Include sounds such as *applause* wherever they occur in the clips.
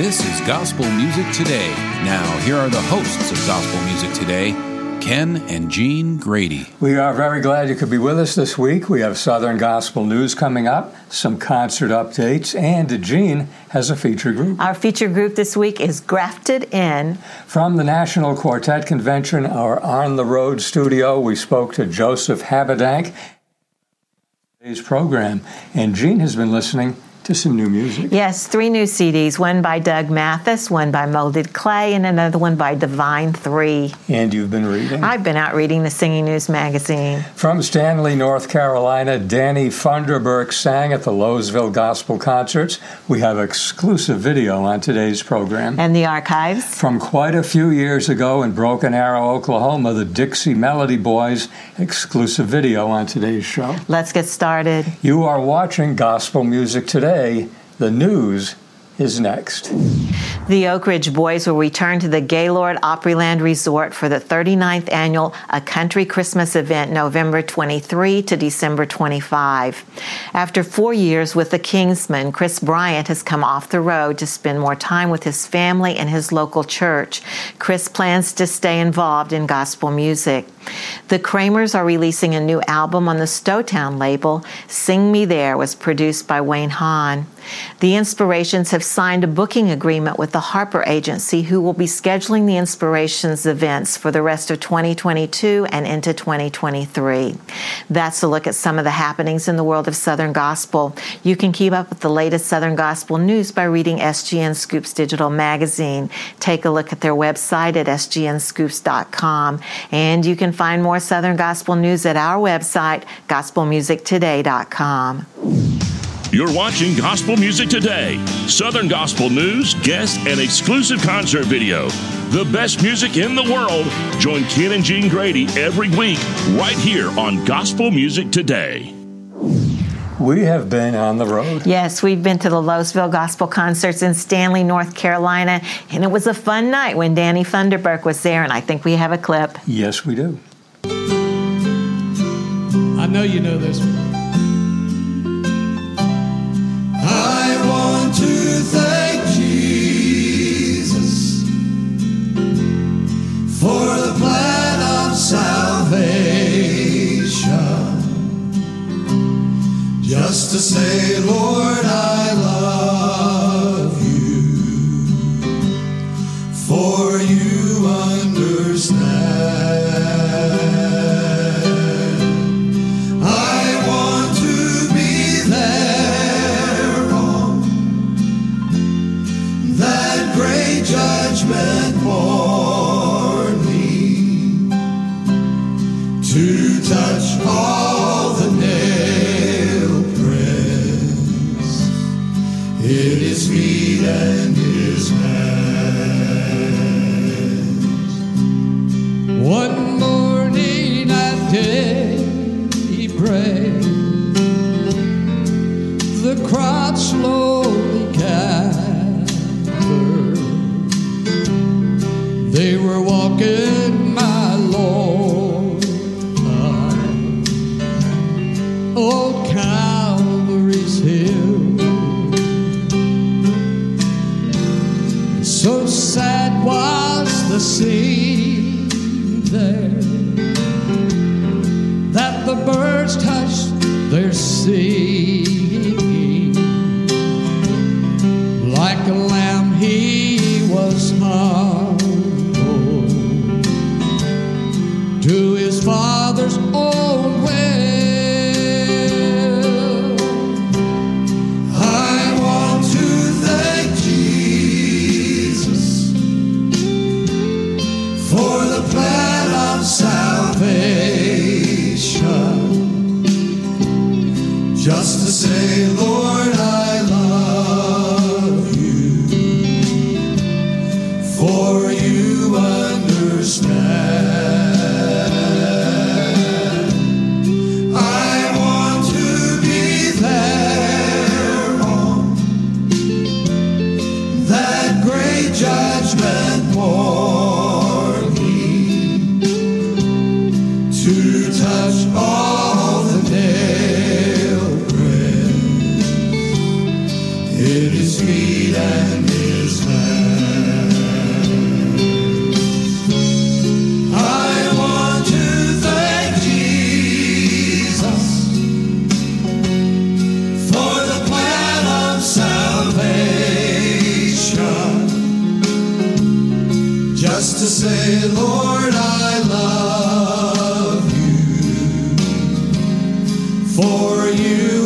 This is Gospel Music Today. Now, here are the hosts of Gospel Music Today, Ken and Jean Grady. We are very glad you could be with us this week. We have Southern Gospel News coming up, some concert updates, and Jean has a feature group. Our feature group this week is Grafted In. From the National Quartet Convention, our On the Road studio, we spoke to Joseph Habedank. Today's program, and Jean has been listening to some new music. Yes, three new CDs one by Doug Mathis, one by Molded Clay, and another one by Divine Three. And you've been reading? I've been out reading the Singing News magazine. From Stanley, North Carolina, Danny Funderburk sang at the Lowesville Gospel Concerts. We have exclusive video on today's program. And the archives. From quite a few years ago in Broken Arrow, Oklahoma, the Dixie Melody Boys, exclusive video on today's show. Let's get started. You are watching Gospel Music Today today, the news is next. The Oak Ridge Boys will return to the Gaylord Opryland Resort for the 39th annual A Country Christmas event November 23 to December 25. After four years with the Kingsmen, Chris Bryant has come off the road to spend more time with his family and his local church. Chris plans to stay involved in gospel music. The Kramers are releasing a new album on the Stowtown label. Sing Me There was produced by Wayne Haun. The Inspirations have signed a booking agreement with the Harper Agency, who will be scheduling the Inspirations events for the rest of 2022 and into 2023. That's a look at some of the happenings in the world of Southern Gospel. You can keep up with the latest Southern Gospel news by reading SGN Scoops Digital Magazine. Take a look at their website at sgnscoops.com, and you can find more Southern Gospel news at our website, gospelmusictoday.com. You're watching Gospel Music Today. Southern Gospel news, guests, and exclusive concert video. The best music in the world. Join Ken and Jean Grady every week right here on Gospel Music Today. We have been on the road. Yes, we've been to the Lowesville Gospel Concerts in Stanley, North Carolina, and it was a fun night when Danny Funderburk was there, and I think we have a clip. Yes, we do. I know you know this one. Just to say, Lord, I to say, Lord, I love you, for you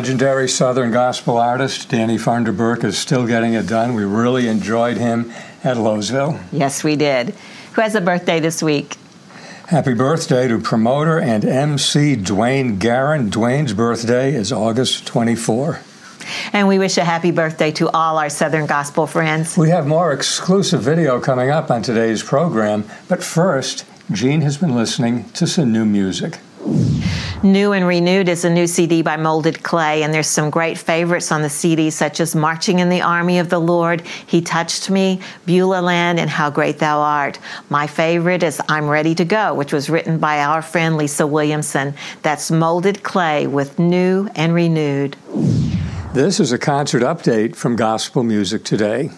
legendary Southern gospel artist Danny Funderburk is still getting it done. We really enjoyed him at Lowesville. Yes, we did. Who has a birthday this week? Happy birthday to promoter and MC Dwayne Garin. Dwayne's birthday is August 24. And we wish a happy birthday to all our Southern Gospel friends. We have more exclusive video coming up on today's program, but first, Jean has been listening to some new music. New and Renewed is a new CD by Molded Clay, and there's some great favorites on the CD, such as Marching in the Army of the Lord, He Touched Me, Beulah Land, and How Great Thou Art. My favorite is I'm Ready to Go, which was written by our friend Lisa Williamson. That's Molded Clay with New and Renewed. This is a concert update from Gospel Music Today.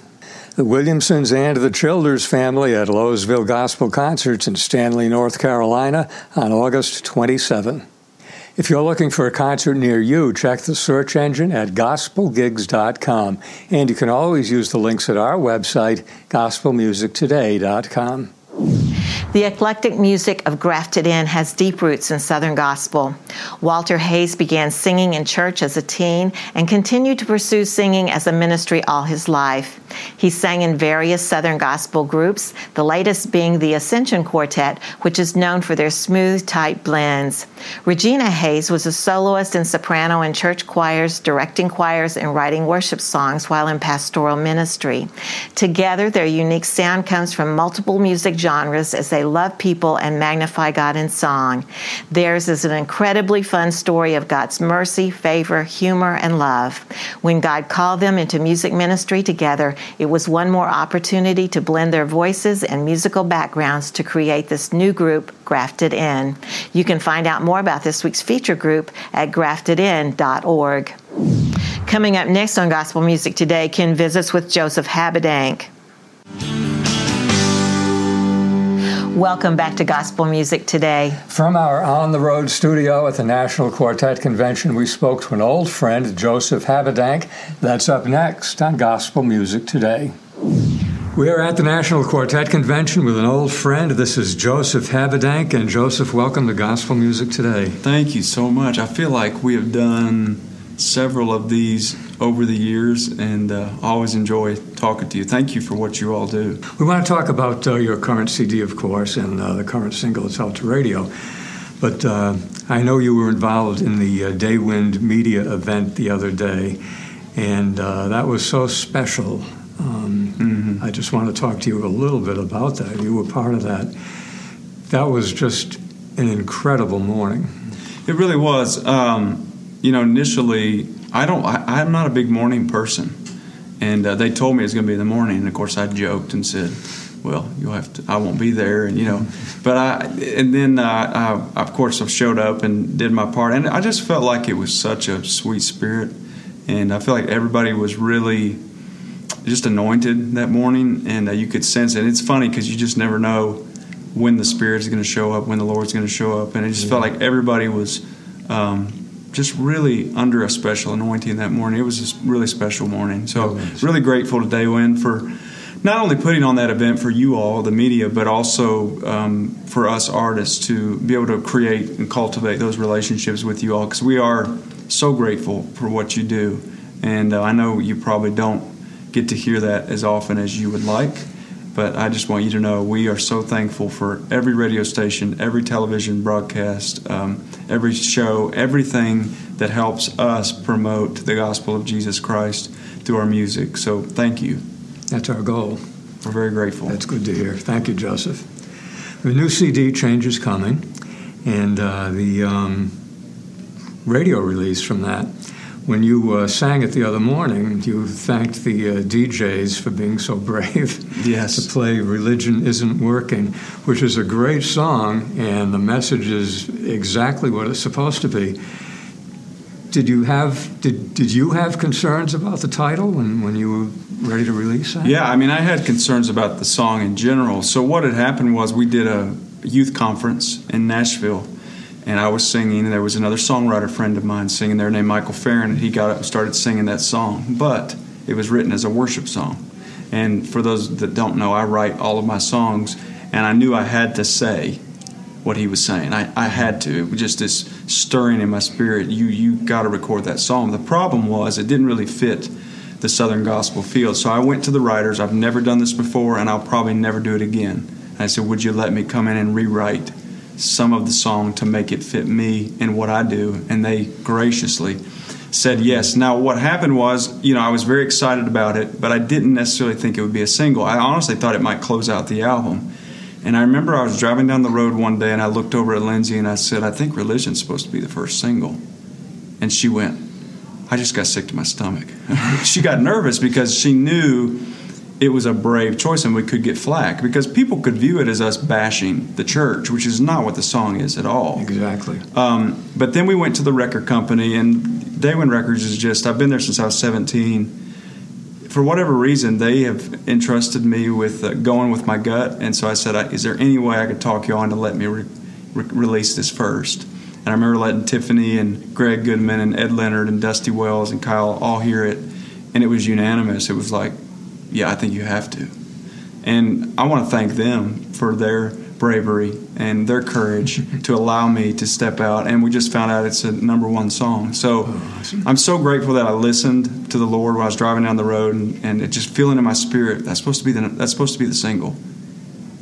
The Williamsons and the Childers family at Lowesville Gospel Concerts in Stanley, North Carolina on August 27. If you're looking for a concert near you, check the search engine at gospelgigs.com. And you can always use the links at our website, gospelmusictoday.com. The eclectic music of Grafted In has deep roots in Southern gospel. Walter Hayes began singing in church as a teen and continued to pursue singing as a ministry all his life. He sang in various Southern gospel groups, the latest being the Ascension Quartet, which is known for their smooth, tight blends. Regina Hayes was a soloist and soprano in church choirs, directing choirs, and writing worship songs while in pastoral ministry. Together, their unique sound comes from multiple music genres as they love people and magnify God in song. Theirs is an incredibly fun story of God's mercy, favor, humor, and love. When God called them into music ministry together, it was one more opportunity to blend their voices and musical backgrounds to create this new group, Grafted In. You can find out more about this week's feature group at graftedin.org. Coming up next on Gospel Music Today, Ken visits with Joseph Habedank. Welcome back to Gospel Music Today. From our on the road studio at the National Quartet Convention, we spoke to an old friend, Joseph Habedank. That's up next on Gospel Music Today. We are at the National Quartet Convention with an old friend. This is Joseph Habedank. And Joseph, welcome to Gospel Music Today. Thank you so much. I feel like we have done several of these over the years and uh, always enjoy talking to you. Thank you for what you all do. We want to talk about uh, your current CD, of course, and uh, the current single that's out to radio. But uh, I know you were involved in the uh, Daywind Media event the other day, and uh, that was so special. Um, mm-hmm. I just want to talk to you a little bit about that. You were part of that. That was just an incredible morning. It really was. Um, you know, initially, I don't. I, am not a big morning person, and uh, they told me it was going to be in the morning. And of course, I joked and said, "Well, you'll have to. I won't be there." And you know, but I. And then uh, I, of course, I showed up and did my part, and I just felt like it was such a sweet spirit, and I feel like everybody was really just anointed that morning, and uh, you could sense it. It's funny because you just never know when the Spirit is going to show up, when the Lord's going to show up, and it just yeah. felt like everybody was. Um, just really under a special anointing that morning. It was a really special morning. So really grateful to Daywind for not only putting on that event for you all, the media, but also um, for us artists to be able to create and cultivate those relationships with you all because we are so grateful for what you do. And uh, I know you probably don't get to hear that as often as you would like. But I just want you to know we are so thankful for every radio station, every television broadcast, um, every show, everything that helps us promote the gospel of Jesus Christ through our music. So thank you. That's our goal. We're very grateful. That's good to hear. Thank you, Joseph. The new CD change is coming, and uh, the um, radio release from that when you uh, sang it the other morning, you thanked the uh, DJs for being so brave yes. *laughs* to play Religion Isn't Working, which is a great song, and the message is exactly what it's supposed to be. Did you have did, did you have concerns about the title when, when you were ready to release that? Yeah, I mean I had concerns about the song in general. So what had happened was we did a youth conference in Nashville and I was singing, and there was another songwriter friend of mine singing there named Michael Farren, and he got up and started singing that song. But it was written as a worship song. And for those that don't know, I write all of my songs, and I knew I had to say what he was saying. I, I had to. It was just this stirring in my spirit. You you got to record that song. The problem was it didn't really fit the Southern gospel field. So I went to the writers. I've never done this before, and I'll probably never do it again. And I said, "Would you let me come in and rewrite?" Some of the song to make it fit me and what I do, and they graciously said yes. Now, what happened was, you know, I was very excited about it, but I didn't necessarily think it would be a single. I honestly thought it might close out the album. And I remember I was driving down the road one day and I looked over at Lindsay and I said, I think Religion's supposed to be the first single. And she went, I just got sick to my stomach. *laughs* she got nervous because she knew it was a brave choice and we could get flack because people could view it as us bashing the church, which is not what the song is at all. Exactly. Um, but then we went to the record company, and Daywind Records is just, I've been there since I was 17. For whatever reason, they have entrusted me with uh, going with my gut. And so I said, Is there any way I could talk you on to let me re- re- release this first? And I remember letting Tiffany and Greg Goodman and Ed Leonard and Dusty Wells and Kyle all hear it, and it was unanimous. It was like, yeah, I think you have to. And I want to thank them for their bravery and their courage *laughs* to allow me to step out. And we just found out it's a number one song. So oh, awesome. I'm so grateful that I listened to the Lord when I was driving down the road, and, and it just feeling in my spirit that's supposed to be the that's supposed to be the single.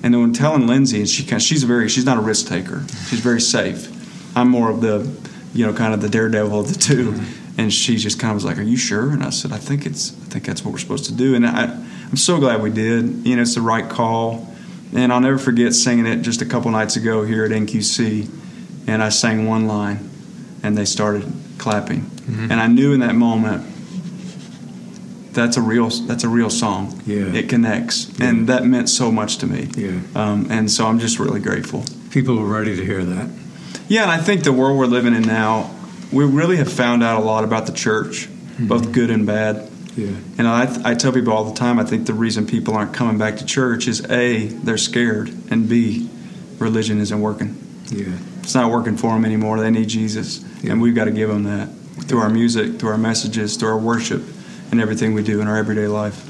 And then when telling Lindsay, and she kind she's very she's not a risk taker. She's very safe. I'm more of the you know kind of the daredevil of the 2 mm-hmm and she just kind of was like, "Are you sure?" And I said, "I think it's I think that's what we're supposed to do." And I, I'm so glad we did. You know, it's the right call. And I'll never forget singing it just a couple nights ago here at NQC, and I sang one line, and they started clapping, mm-hmm. and I knew in that moment that's a real that's a real song. Yeah, it connects, yeah. and that meant so much to me. Yeah, um, and so I'm just really grateful. People are ready to hear that. Yeah, and I think the world we're living in now, we really have found out a lot about the church, mm-hmm. both good and bad. Yeah. And I, I tell people all the time, I think the reason people aren't coming back to church is A, they're scared, and B, religion isn't working. Yeah. It's not working for them anymore. They need Jesus. Yeah. And we've got to give them that through our music, through our messages, through our worship, and everything we do in our everyday life.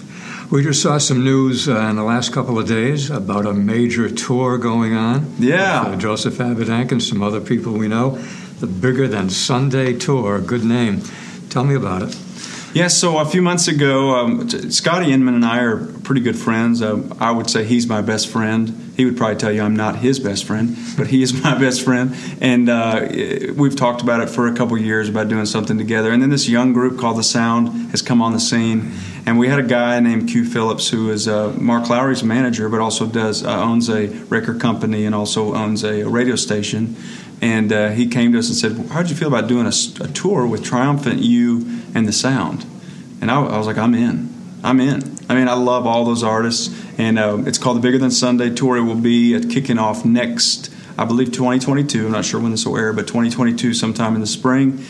We just saw some news uh, in the last couple of days about a major tour going on. Yeah. With, uh, Joseph Habedank and some other people we know the Bigger Than Sunday Tour. Good name. Tell me about it. Yeah, so a few months ago, um, Scotty Inman and I are pretty good friends. Uh, I would say he's my best friend. He would probably tell you I'm not his best friend, *laughs* but he is my best friend. And uh, we've talked about it for a couple years about doing something together. And then this young group called The Sound has come on the scene. And we had a guy named Q Phillips who is uh, Mark Lowry's manager, but also does uh, owns a record company and also owns a radio station and uh, he came to us and said, "How'd you feel about doing a, a tour with Triumphant You and the Sound?" And I, I, was like, "I'm in. I'm in." I mean, I love all those artists, and uh, it's called the Bigger Than Sunday tour. It will be kicking off next, I believe, 2022. I'm not sure when this will air, but 2022, sometime in the spring.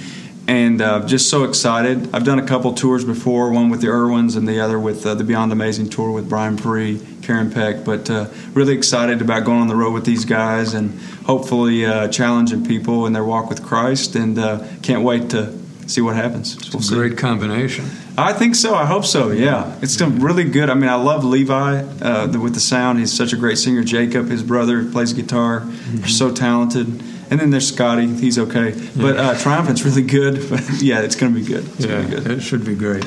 And uh, just so excited. I've done a couple tours before, one with the Erwins and the other with uh, the Beyond Amazing tour with Brian Free, Karen Peck. But uh, really excited about going on the road with these guys and hopefully uh, challenging people in their walk with Christ. And uh, can't wait to see what happens. We'll see. great combination. I think so. I hope so. Yeah, it's really good. I mean, I love Levi uh, with the sound. He's such a great singer. Jacob, his brother, plays guitar. Mm-hmm. So talented. And then there's Scotty. He's okay. But uh, Triumphant's really good. *laughs* But yeah, it's going to be good. It's yeah, be good. it should be great.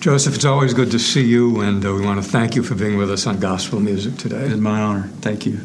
Joseph, it's always good to see you, and uh, we want to thank you for being with us on Gospel Music today. It's my honor. Thank you.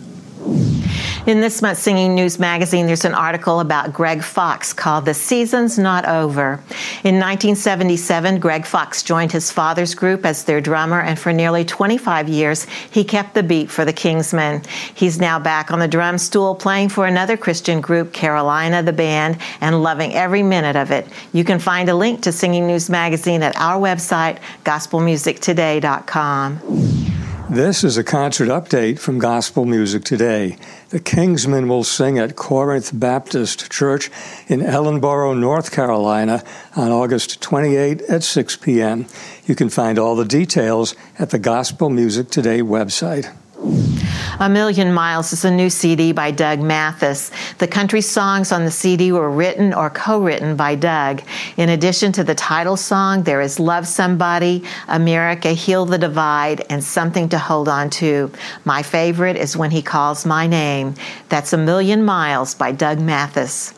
In this month's Singing News magazine, there's an article about Greg Fox called The Season's Not Over. In 1977, Greg Fox joined his father's group as their drummer, and for nearly 25 years, he kept the beat for the Kingsmen. He's now back on the drum stool playing for another Christian group, Carolina the Band, and loving every minute of it. You can find a link to Singing News magazine at our website, gospelmusictoday.com. This is a concert update from Gospel Music Today. The Kingsmen will sing at Corinth Baptist Church in Ellenboro, North Carolina on August 28 at 6 p.m. You can find all the details at the Gospel Music Today website. A Million Miles is a new CD by Doug Mathis. The country songs on the CD were written or co written by Doug. In addition to the title song, there is Love Somebody, America, Heal the Divide, and Something to Hold On to. My favorite is When He Calls My Name. That's A Million Miles by Doug Mathis.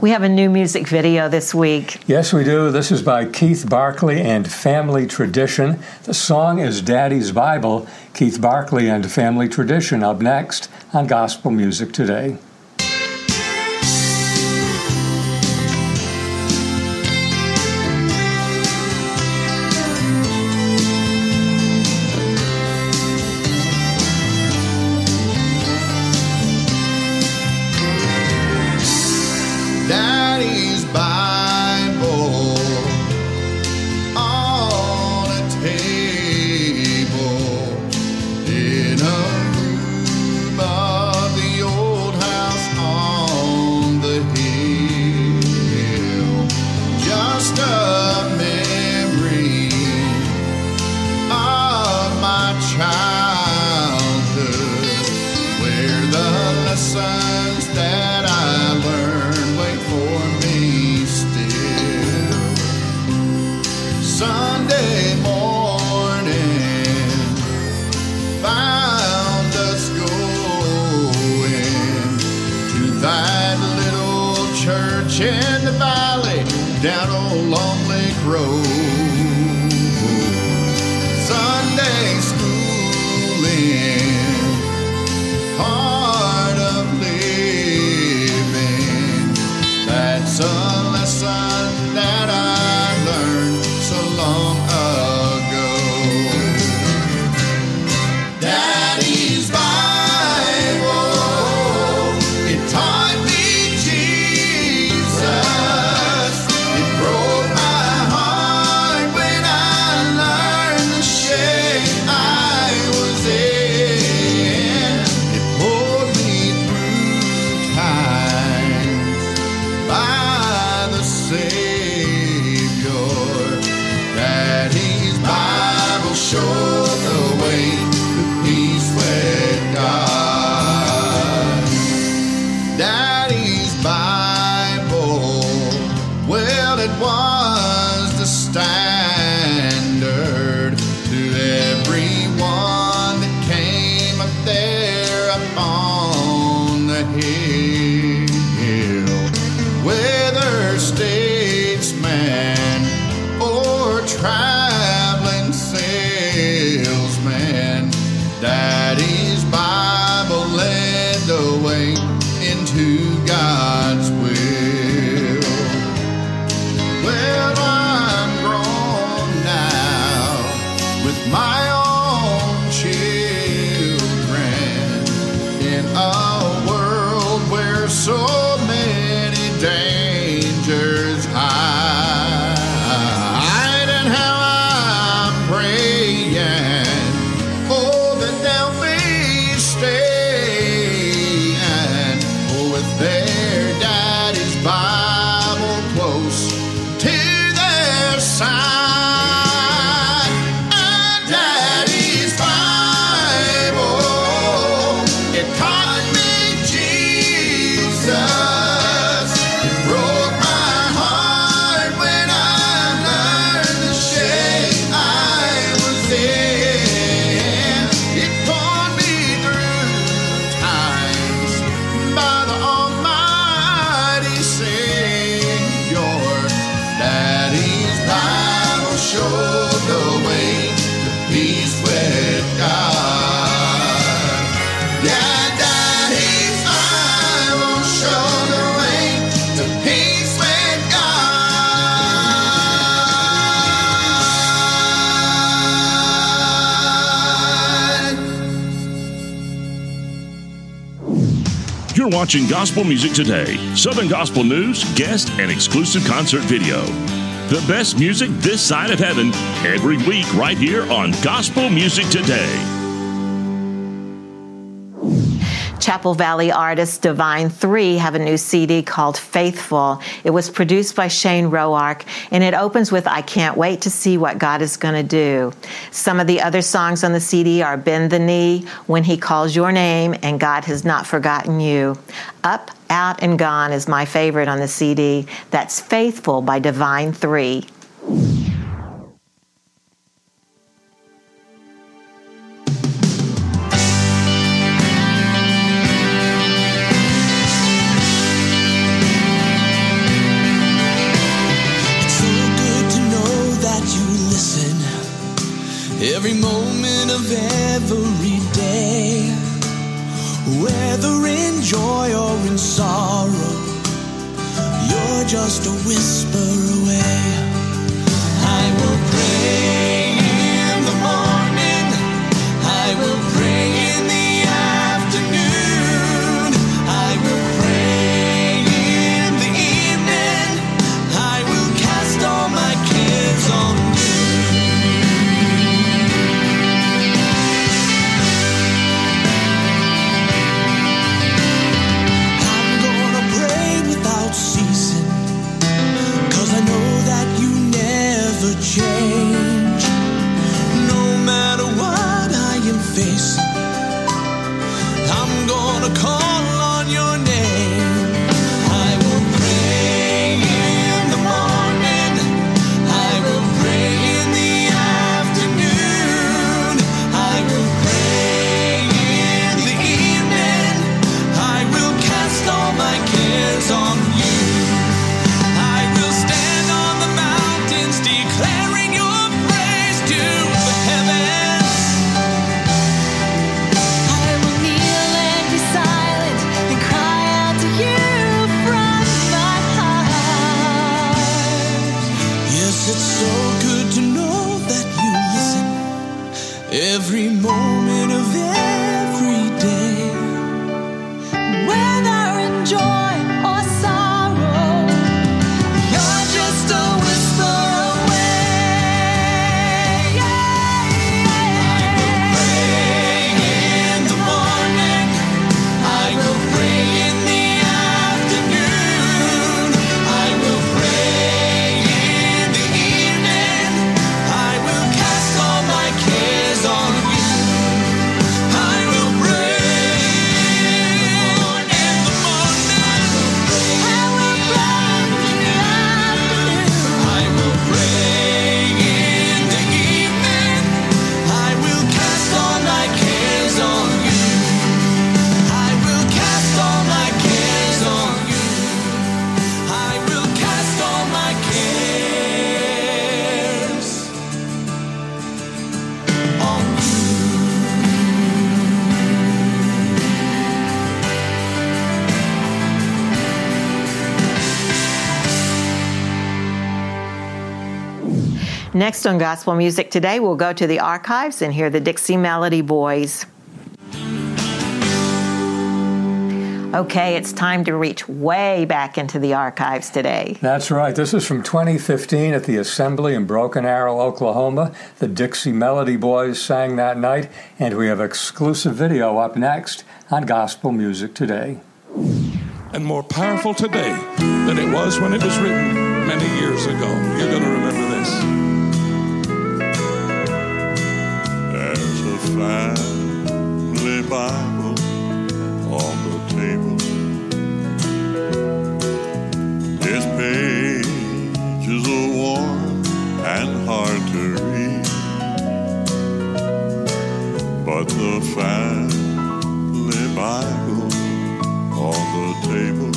We have a new music video this week. Yes, we do. This is by Keith Barclay and Family Tradition. The song is Daddy's Bible. Keith Barclay and Family Tradition up next on Gospel Music Today. Watching Gospel Music Today, Southern Gospel news, guest, and exclusive concert video. The best music this side of heaven every week right here on Gospel Music Today. Chapel Valley artists Divine 3 have a new CD called Faithful. It was produced by Shane Roark and it opens with I Can't Wait to See What God is to Do. Some of the other songs on the CD are Bend the Knee, When He Calls Your Name, and God Has Not Forgotten You. Up, Out, and Gone is my favorite on the CD. That's Faithful by Divine 3. Next on Gospel Music Today, we'll go to the archives and hear the Dixie Melody Boys. Okay, it's time to reach way back into the archives today. That's right. This is from 2015 at the Assembly in Broken Arrow, Oklahoma. The Dixie Melody Boys sang that night, and we have exclusive video up next on Gospel Music Today. and more powerful today than it was when it was written many years ago. You're going to remember this. Bible on the table. Its pages are worn and hard to read. But the family Bible on the table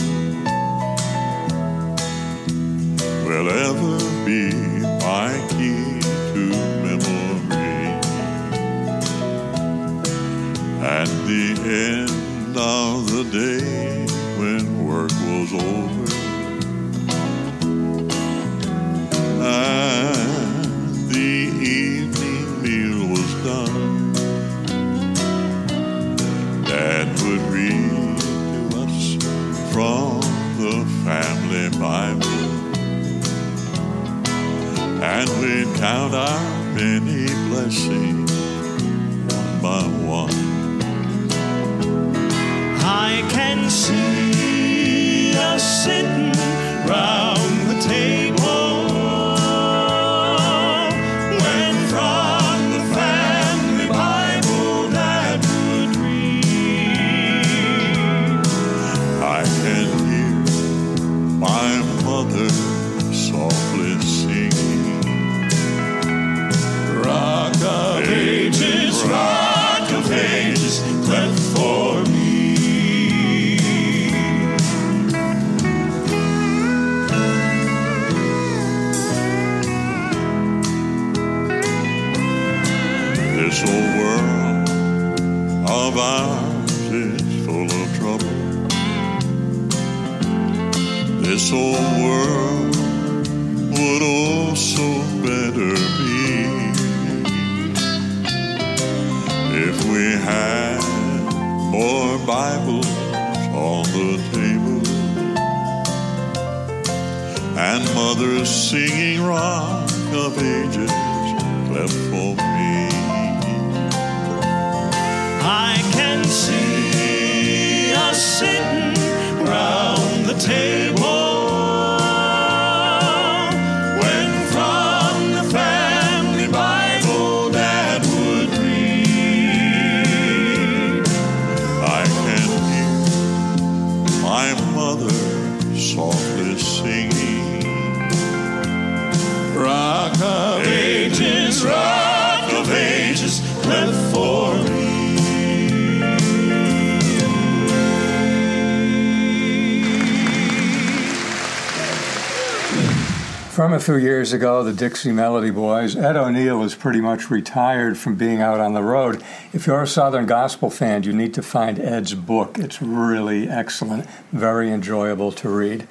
will ever be my key end of the day. If we had more Bibles on the table and mothers singing Rock of Ages cleft for me. I can see us sitting round the table From a few years ago, the Dixie Melody Boys, Ed O'Neal is pretty much retired from being out on the road. If you're a Southern Gospel fan, you need to find Ed's book. It's really excellent, very enjoyable to read.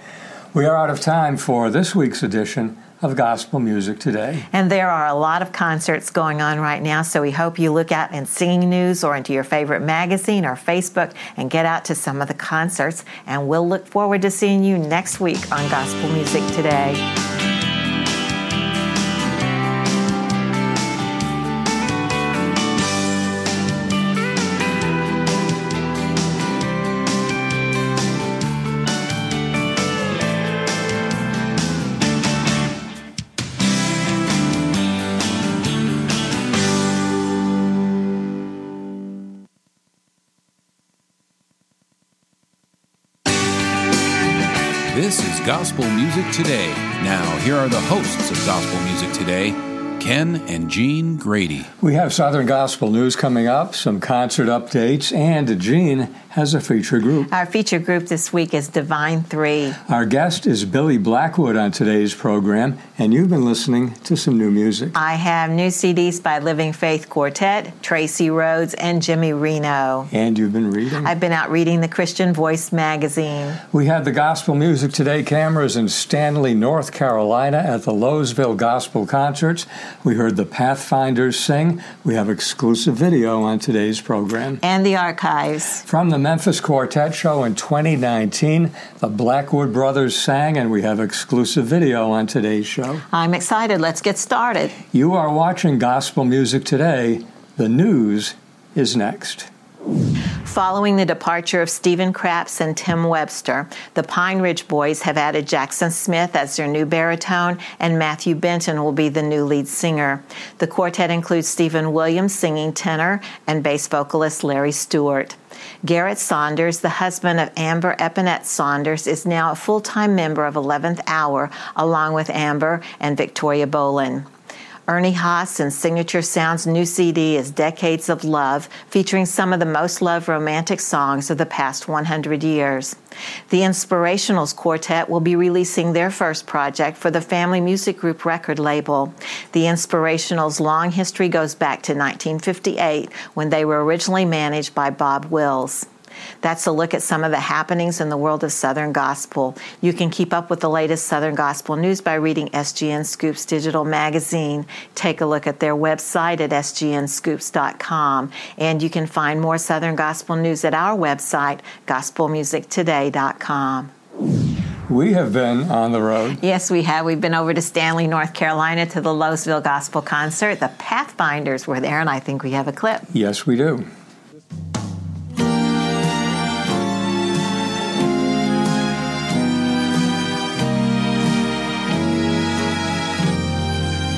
We are out of time for this week's edition of Gospel Music Today. And there are a lot of concerts going on right now, so we hope you look out in Singing News or into your favorite magazine or Facebook and get out to some of the concerts. And we'll look forward to seeing you next week on Gospel Music Today. This is Gospel Music Today. Now, here are the hosts of Gospel Music Today, Ken and Jean Grady. We have Southern Gospel news coming up, some concert updates, and Jean has a feature group. Our feature group this week is Divine Three. Our guest is Billy Blackwood on today's program, and you've been listening to some new music. I have new CDs by Living Faith Quartet, Tracy Rhodes, and Jimmy Reno. And you've been reading. I've been out reading the Christian Voice magazine. We had the Gospel Music Today cameras in Stanley, North Carolina at the Lowesville Gospel Concerts. We heard the Pathfinders sing. We have exclusive video on today's program. And the archives. From the Memphis Quartet Show in 2019, the Blackwood Brothers sang, and we have exclusive video on today's show. I'm excited. Let's get started. You are watching Gospel Music Today. The news is next. Following the departure of Stephen Krapps and Tim Webster, the Pine Ridge Boys have added Jackson Smith as their new baritone, and Matthew Benton will be the new lead singer. The quartet includes Stephen Williams singing tenor and bass vocalist Larry Stewart. Garrett Saunders, the husband of Amber Eppinette Saunders, is now a full time member of 11th Hour, along with Amber and Victoria Bolin. Ernie Haase and Signature Sound's new CD is Decades of Love, featuring some of the most loved romantic songs of the past 100 years. The Inspirationals Quartet will be releasing their first project for the Family Music Group record label. The Inspirationals' long history goes back to 1958 when they were originally managed by Bob Wills. That's a look at some of the happenings in the world of Southern Gospel. You can keep up with the latest Southern Gospel news by reading SGN Scoops Digital Magazine. Take a look at their website at sgnscoops.com. And you can find more Southern Gospel news at our website, gospelmusictoday.com. We have been on the road. Yes, we have. We've been over to Stanley, North Carolina to the Lowesville Gospel Concert. The Pathfinders were there, and I think we have a clip. Yes, we do.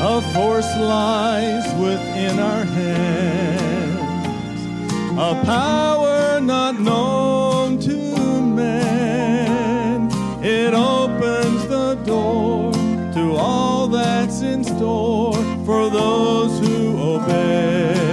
A force lies within our hands, a power not known to man. It opens the door to all that's in store for those who obey.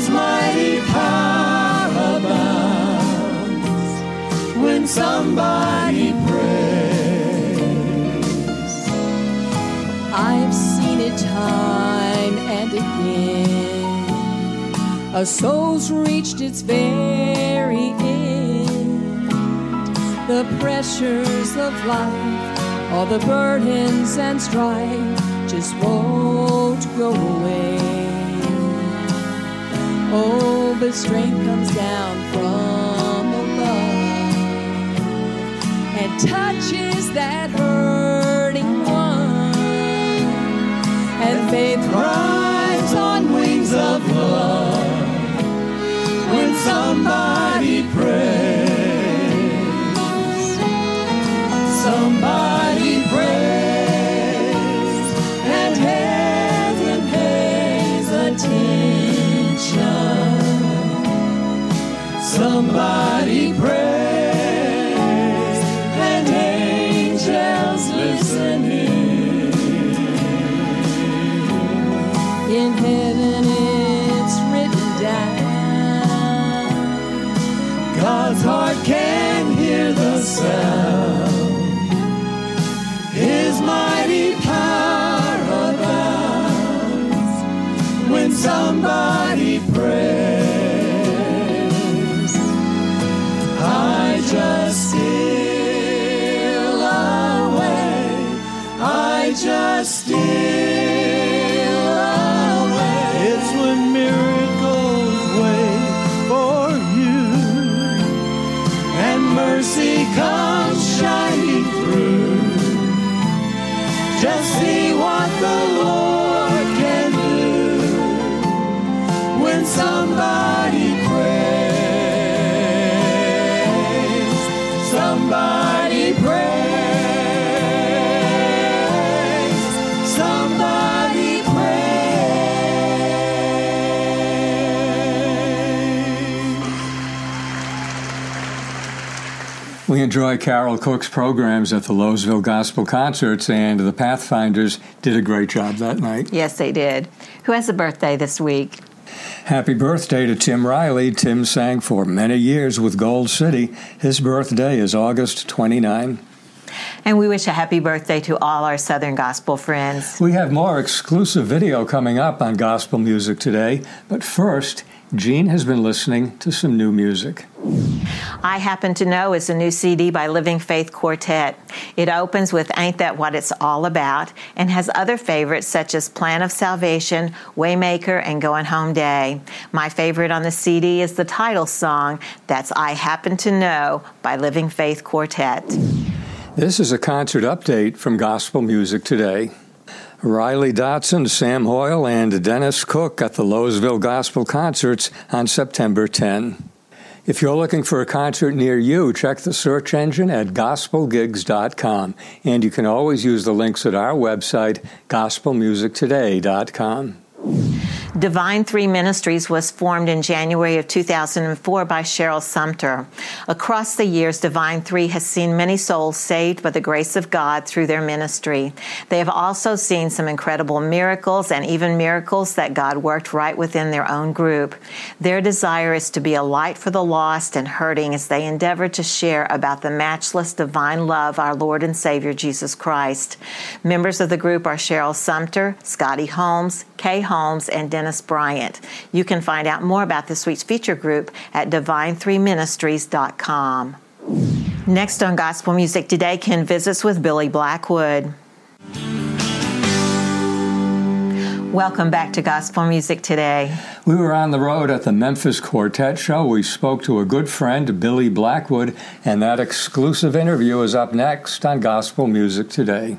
His mighty power abounds when somebody prays. I've seen it time and again. A soul's reached its very end. The pressures of life, all the burdens and strife just won't go away. Oh, but strength comes down from above and touches that hurting one. And faith rides on wings of love when somebody prays. Somebody Somebody prays and angels listening. In heaven it's written down. God's heart can hear the sound. Enjoy Carol Cook's programs at the Lowesville Gospel Concerts, and the Pathfinders did a great job that night. Yes, they did. Who has a birthday this week? Happy birthday to Tim Riley. Tim sang for many years with Gold City. His birthday is August 29. And we wish a happy birthday to all our Southern Gospel friends. We have more exclusive video coming up on gospel music today, but first, Jean has been listening to some new music. I Happen to Know is a new CD by Living Faith Quartet. It opens with Ain't That What It's All About and has other favorites such as Plan of Salvation, Waymaker, and Going Home Day. My favorite on the CD is the title song, that's I Happen to Know by Living Faith Quartet. This is a concert update from Gospel Music Today. Riley Dotson, Sam Hoyle, and Dennis Cook at the Lowesville Gospel Concerts on September 10. If you're looking for a concert near you, check the search engine at gospelgigs.com. And you can always use the links at our website, gospelmusictoday.com. Divine Three Ministries was formed in January of 2004 by Cheryl Sumter. Across the years, Divine Three has seen many souls saved by the grace of God through their ministry. They have also seen some incredible miracles and even miracles that God worked right within their own group. Their desire is to be a light for the lost and hurting as they endeavor to share about the matchless divine love our Lord and Savior Jesus Christ. Members of the group are Cheryl Sumter, Scotty Holmes, Kay Holmes, and Dennis Bryant. You can find out more about this week's feature group at divine3ministries.com. Next on Gospel Music Today, Ken visits with Billy Blackwood. Welcome back to Gospel Music Today. We were on the road at the Memphis Quartet Show. We spoke to a good friend, Billy Blackwood, and that exclusive interview is up next on Gospel Music Today.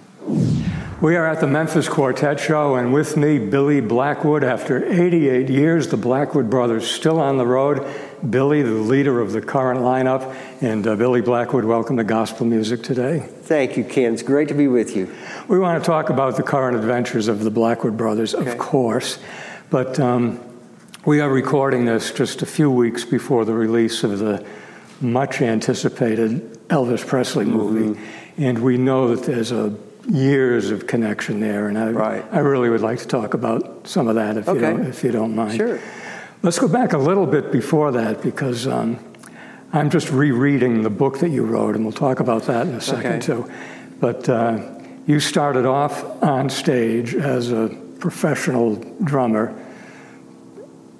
We are at the Memphis Quartet Show, and with me, Billy Blackwood. After 88 years, the Blackwood brothers still on the road. Billy, the leader of the current lineup, and uh, Billy Blackwood, welcome to Gospel Music today. Thank you, Ken. It's great to be with you. We want to talk about the current adventures of the Blackwood brothers, of course, but um, we are recording this just a few weeks before the release of the much anticipated Elvis Presley movie, Mm-hmm. and we know that there's a years of connection there, and I, Right. I really would like to talk about some of that if, you, don't, if you don't mind. Sure. Let's go back a little bit before that because um, I'm just rereading the book that you wrote, and we'll talk about that in a second Okay. too. But uh, you started off on stage as a professional drummer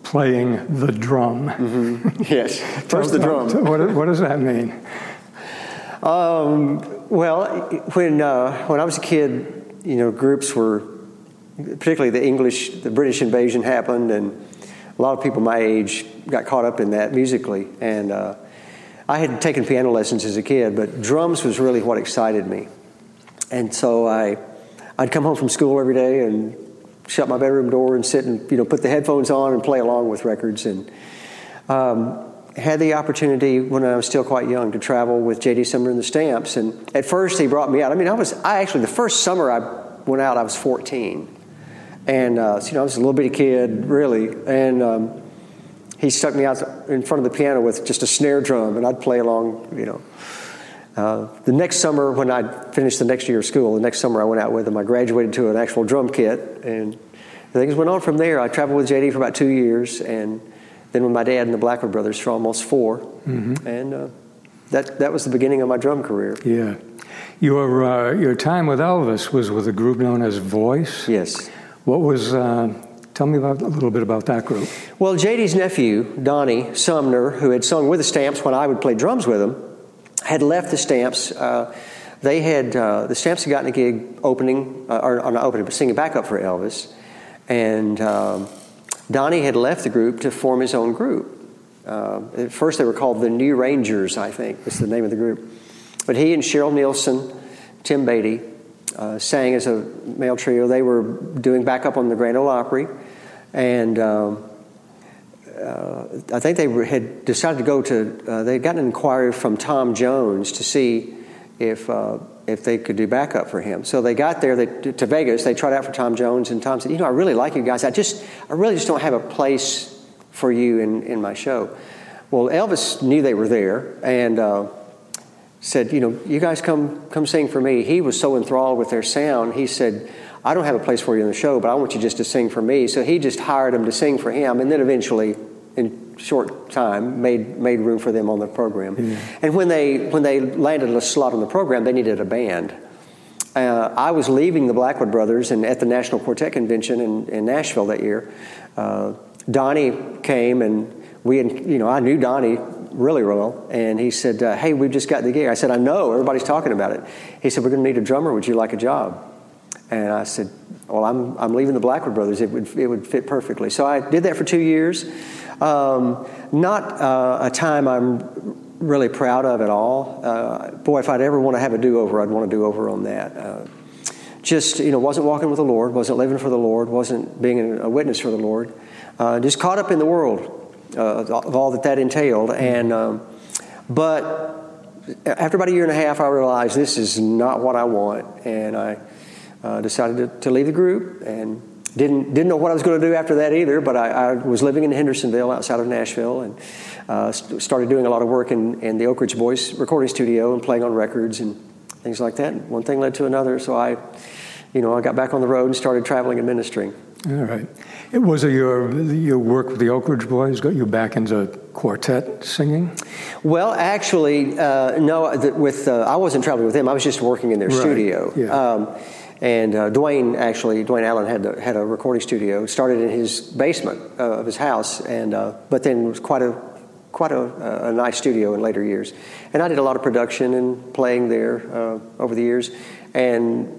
playing the drum. Yes. *laughs* First the drum. What, what does that mean? Um, well, when uh, when I was a kid, you know, groups were, particularly the English, the British invasion happened, and a lot of people my age got caught up in that musically. And uh, I had taken piano lessons as a kid, but drums was really what excited me. And so I, I'd come home from school every day and shut my bedroom door and sit and you know put the headphones on and play along with records and. Um, had the opportunity when I was still quite young to travel with J.D. Sumner and the Stamps, and at first he brought me out. I mean, I was I actually the first summer I went out, I was 14, and uh, so, you know I was a little bitty kid, really, and um, he stuck me out in front of the piano with just a snare drum, and I'd play along, you know. Uh, the next summer, when I finished the next year of school, the next summer I went out with him. I graduated to an actual drum kit, and things went on from there. I traveled with JD for about two years, and then with my dad and the Blackwood brothers for almost 4 Mhm. and uh, that that was the beginning of my drum career. Yeah. Your, uh, your time with Elvis was with a group known as Voice. Yes. What was, uh, tell me about, a little bit about that group. Well, JD's nephew, Donnie Sumner, who had sung with the Stamps when I would play drums with him, had left the Stamps. Uh, they had, uh, the Stamps had gotten a gig opening, uh, or, or not opening, but singing backup for Elvis. And um, Donnie had left the group to form his own group. Uh, at first, they were called the New Rangers, I think, was the name of the group. But he and Sherrill Nielsen, Tim Baty, uh, sang as a male trio. They were doing backup on the Grand Ole Opry, and um, uh, I think they had decided to go to. Uh, they had gotten an inquiry from Tom Jones to see if uh, if they could do backup for him. So they got there they, to Vegas. They tried out for Tom Jones, and Tom said, "You know, I really like you guys. I just, I really just don't have a place for you in in my show." Well, Elvis knew they were there, and. Uh, said, you know, you guys come come sing for me. He was so enthralled with their sound. He said, I don't have a place for you in the show, but I want you just to sing for me. So he just hired them to sing for him, and then eventually, in short time, made made room for them on the program. And when they when they landed a slot on the program, they needed a band. Uh, I was leaving the Blackwood Brothers, and at the National Quartet Convention in, in Nashville that year, uh, Donnie came, and we, you know, I knew Donnie really well, and he said, uh, "Hey, we've just got the gig." I said, "I know. Everybody's talking about it." He said, "We're going to need a drummer. Would you like a job?" And I said, "Well, I'm I'm leaving the Blackwood Brothers. It would it would fit perfectly." So I did that for two years. Um, not uh, a time I'm really proud of at all. Uh, boy, if I'd ever want to have a do-over, I'd want to do-over on that. Uh, just you know, wasn't walking with the Lord, wasn't living for the Lord, wasn't being a witness for the Lord. Uh, just caught up in the world uh, of all that that entailed. And um, but after about a year and a half, I realized this is not what I want, and I uh, decided to, to, leave the group and didn't didn't know what I was going to do after that either. But I, I was living in Hendersonville, outside of Nashville, and uh, st- started doing a lot of work in, in the Oak Ridge Boys recording studio and playing on records and things like that. one thing led to another, so I, you know, I got back on the road and started traveling and ministering. All right. It was it your your work with the Oak Ridge Boys got you back into quartet singing? Well, actually, uh, no. With uh, I wasn't traveling with them. I was just working in their right. studio. Yeah. Um, and uh, Duane actually, Duane Allen had the, had a recording studio. Started in his basement uh, of his house, and uh, but then it was quite a quite a, a, nice studio in later years. And I did a lot of production and playing there uh, over the years. And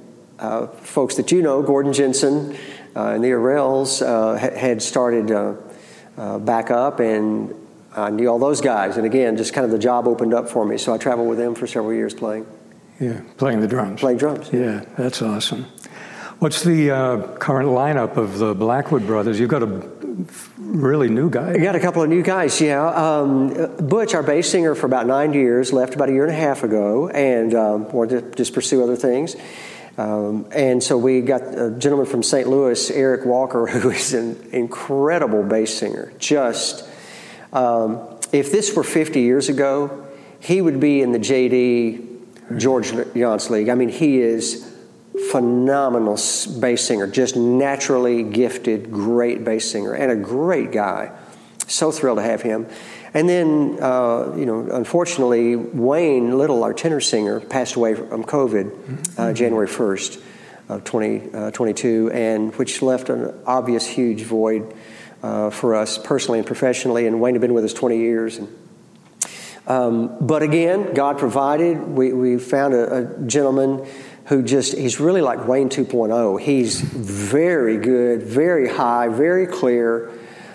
folks that you know, Gordon Jensen uh, and the Arrels uh, had started uh, uh, back up, and I knew all those guys. And again, just kind of the job opened up for me, so I traveled with them for several years playing. Yeah, playing the drums. Playing drums. Yeah, yeah that's awesome. What's the uh, current lineup of the Blackwood Brothers? You've got a really new guy. We got a couple of new guys, yeah. Um, Butch, our bass singer for about nine years, left about a year and a half ago and um, wanted to just pursue other things. Um, and so we got a gentleman from St. Louis, Eric Walker, *laughs* who is an incredible bass singer. Just, um, if this were 50 years ago, he would be in the JD George Younce I mean, he is phenomenal bass singer, just naturally gifted, great bass singer, and a great guy. So thrilled to have him. And then, uh, you know, unfortunately, Wayne Little, our tenor singer, passed away from COVID mm-hmm. uh, January 1st of 2022, uh, and which left an obvious huge void uh, for us personally and professionally. And Wayne had been with us 20 years. And, um, but again, God provided. We, we found a, a gentleman who just, he's really like Wayne 2.0. He's very good, very high, very clear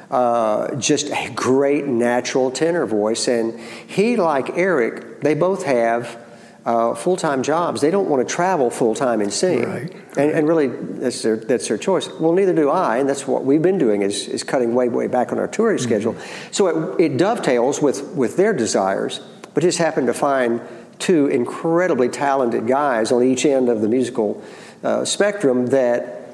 uh, just a great natural tenor voice. And he, like Eric, they both have uh, full time jobs. They don't want to travel full time and sing. Right. And, and, really, that's their, that's their choice. Well, neither do I, and that's what we've been doing is, is cutting way, way back on our touring mm-hmm. schedule. So it, it dovetails with, with their desires, but just happened to find two incredibly talented guys on each end of the musical uh, spectrum that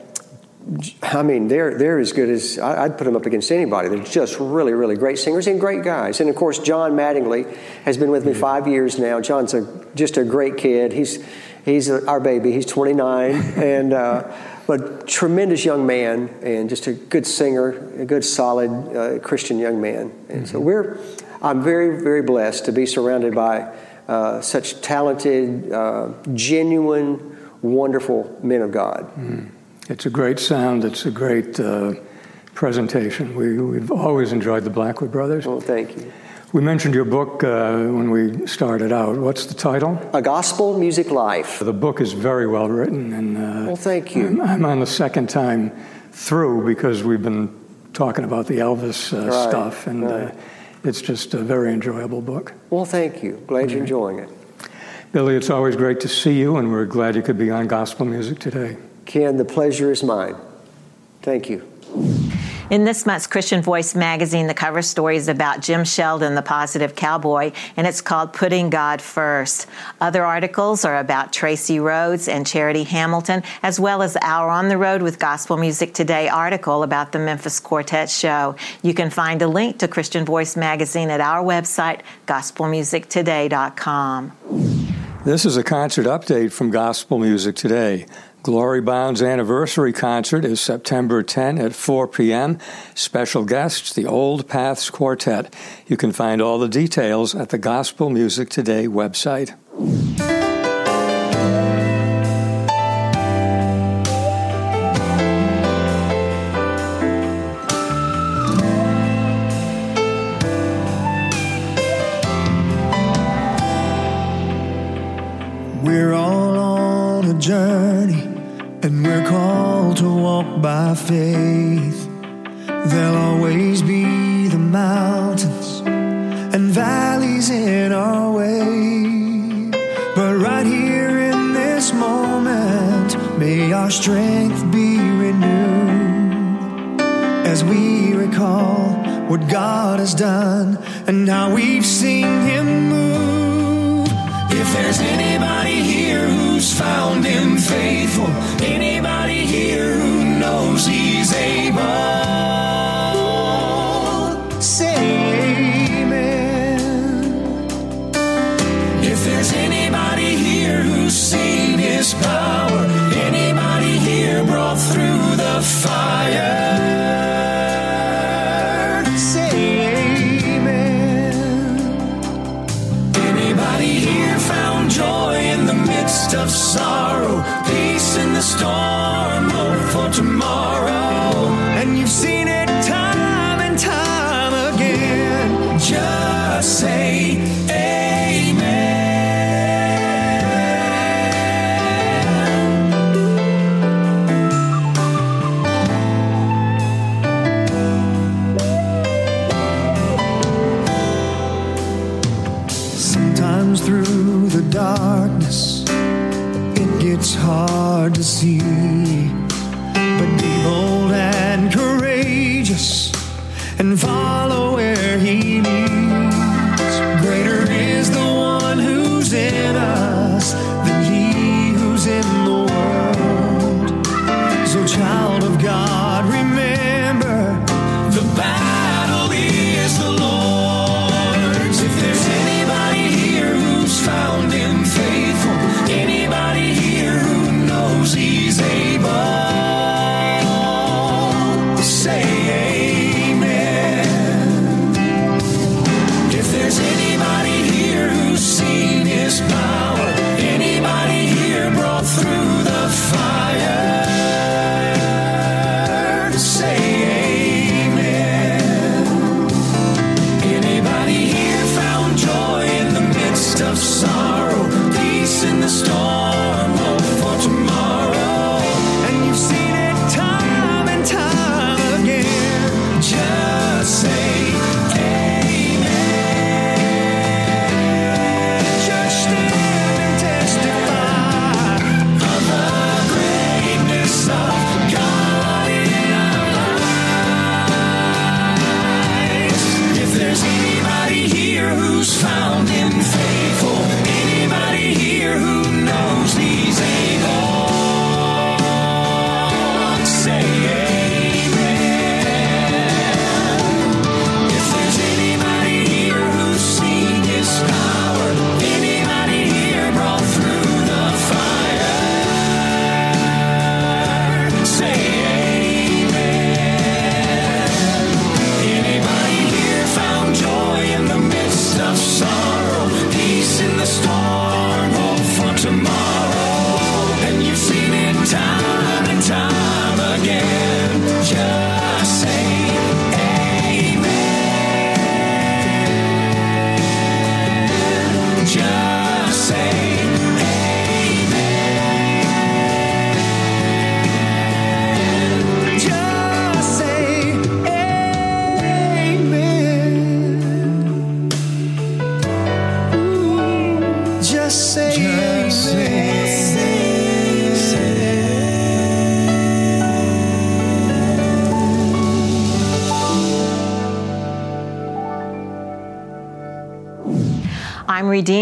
I mean, they're, they're as good as I'd put them up against anybody. They're just really, really great singers and great guys. And of course, John Mattingly has been with me five years now. John's a, just a great kid. He's, he's our baby. He's 29, *laughs* and uh, but tremendous young man, and just a good singer, a good, solid uh, Christian young man. And mm-hmm. so we're, I'm very, very blessed to be surrounded by uh, such talented, uh, genuine, wonderful men of God. Mm-hmm. It's a great sound. It's a great uh, presentation. We, we've always enjoyed the Blackwood Brothers. Oh, thank you. We mentioned your book uh, when we started out. What's the title? A Gospel Music Life. The book is very well written, and uh, well, thank you. I'm, I'm, on the second time through because we've been talking about the Elvis uh, right, stuff, and uh, right. it's just a very enjoyable book. Well, thank you. Glad you're enjoying it. Billy, it's always great to see you, and we're glad you could be on Gospel Music today. Ken, the pleasure is mine. Thank you. In this month's Christian Voice magazine, the cover story is about Jim Sheldon, the positive cowboy, and it's called Putting God First. Other articles are about Tracy Rhodes and Charity Hamilton, as well as our On the Road with Gospel Music Today article about the Memphis Quartet Show. You can find a link to Christian Voice magazine at our website, gospelmusictoday.com. This is a concert update from Gospel Music Today. Glory Bound's anniversary concert is September 10 at 4 p.m. Special guests, the Old Paths Quartet. You can find all the details at the Gospel Music Today website. Hard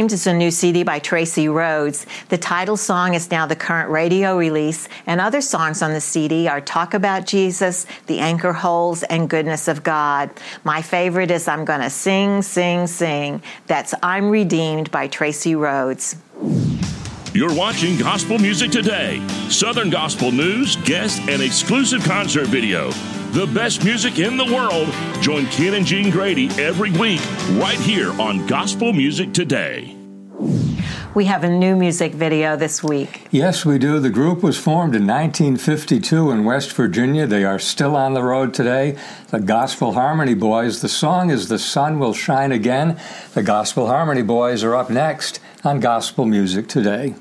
I'm is a new CD by Tracy Rhodes. The title song is now the current radio release, and other songs on the CD are Talk About Jesus, The Anchor Holds, and Goodness of God. My favorite is I'm Gonna Sing, Sing, Sing. That's I'm Redeemed by Tracy Rhodes. You're watching Gospel Music Today. Southern Gospel news, guests, and exclusive concert video. The best music in the world. Join Ken and Jean Grady every week right here on Gospel Music Today. We have a new music video this week. Yes, we do. The group was formed in 1952 in West Virginia. They are still on the road today. The Gospel Harmony Boys. The song is The Sun Will Shine Again. The Gospel Harmony Boys are up next on Gospel Music Today.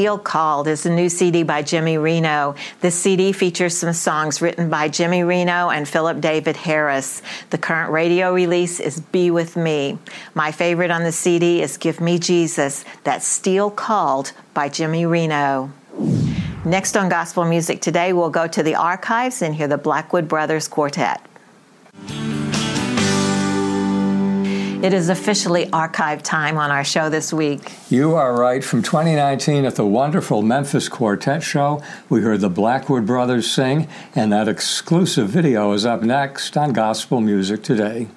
Steel Called is a new CD by Jimmy Reno. This CD features some songs written by Jimmy Reno and Philip David Harris. The current radio release is Be With Me. My favorite on the CD is Give Me Jesus, that's Steel Called by Jimmy Reno. Next on Gospel Music Today, we'll go to the archives and hear the Blackwood Brothers Quartet. It is officially archive time on our show this week. You are right. From 2019 at the wonderful Memphis Quartet Show, we heard the Blackwood Brothers sing, and that exclusive video is up next on Gospel Music Today.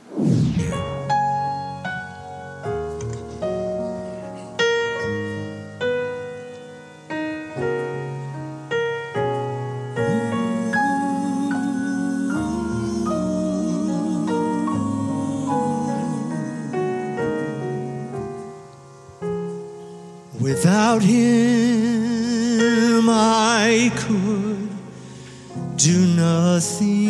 Without him, I could do nothing.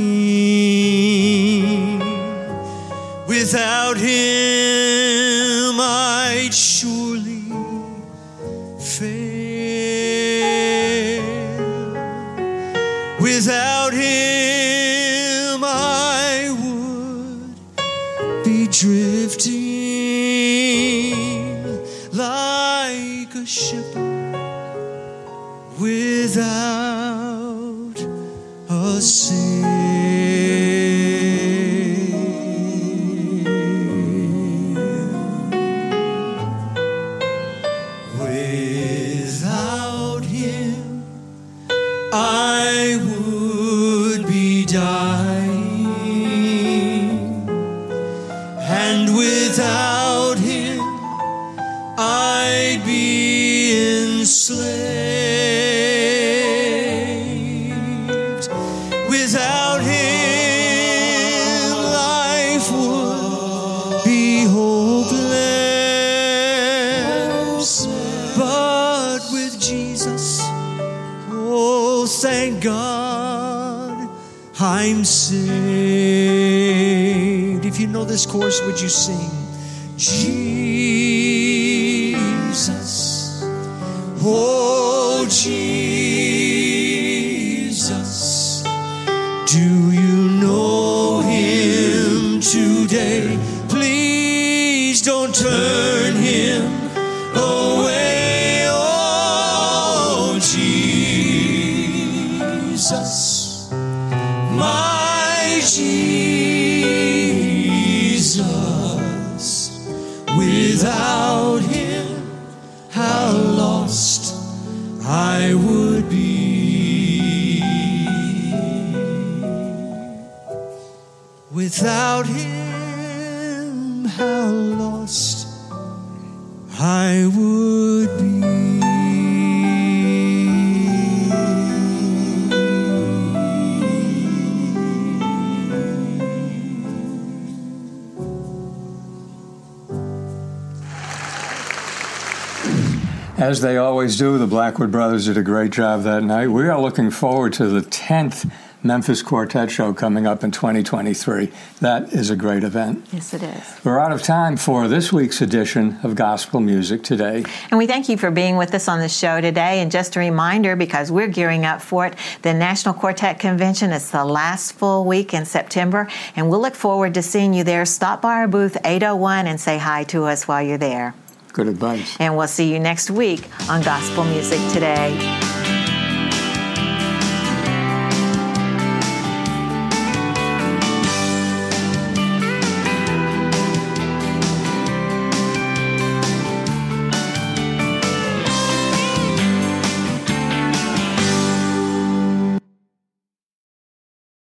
Jesus. Do you know him today? Please don't turn. As they always do, the Blackwood Brothers did a great job that night. We are looking forward to the 10th Memphis Quartet show coming up in 2023. That is a great event. Yes, it is. We're out of time for this week's edition of Gospel Music Today. And we thank you for being with us on the show today. And just a reminder, because we're gearing up for it, the National Quartet Convention is the last full week in September, and we'll look forward to seeing you there. Stop by our booth 801 and say hi to us while you're there. Good advice. And we'll see you next week on Gospel Music Today.